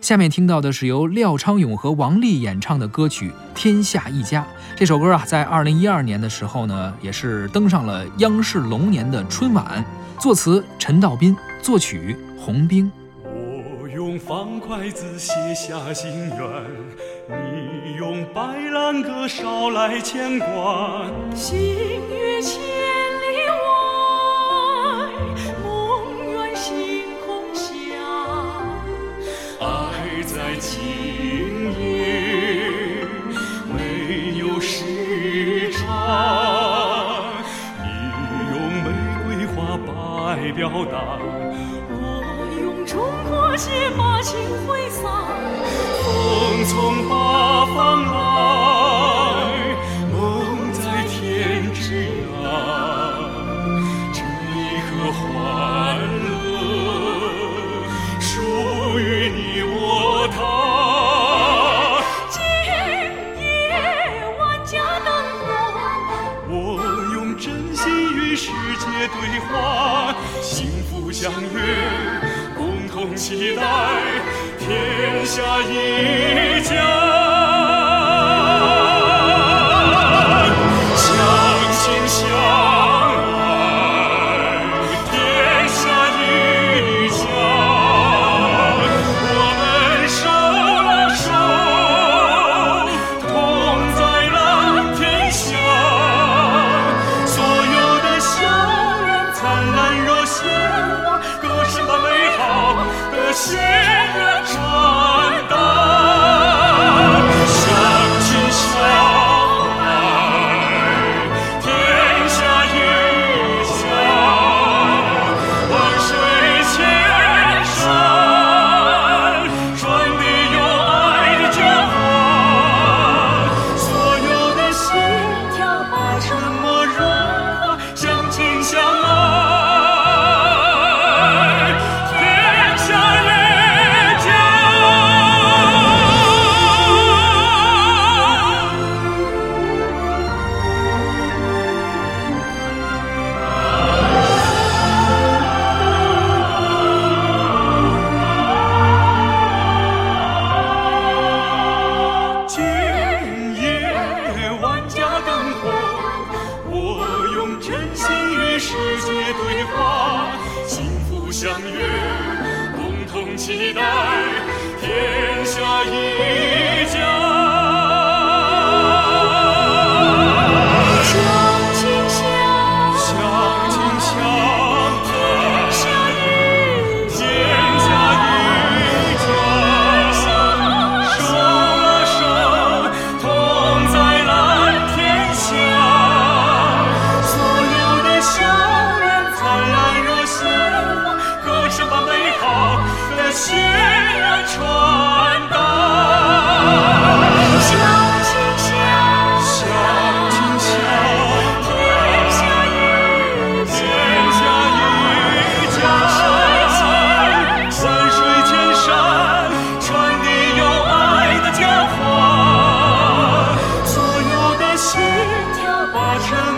下面听到的是由廖昌永和王丽演唱的歌曲《天下一家》。这首歌啊，在二零一二年的时候呢，也是登上了央视龙年的春晚。作词陈道斌，作曲洪兵。我用方块字写下心愿，你用白兰鸽捎来牵挂。心爱情没有时长，你用玫瑰花把爱表达，我用中国结把情挥洒，风从八方来。世界对话，幸福相约，共同期待，天下一家。世界对话幸福相约共同期待天火车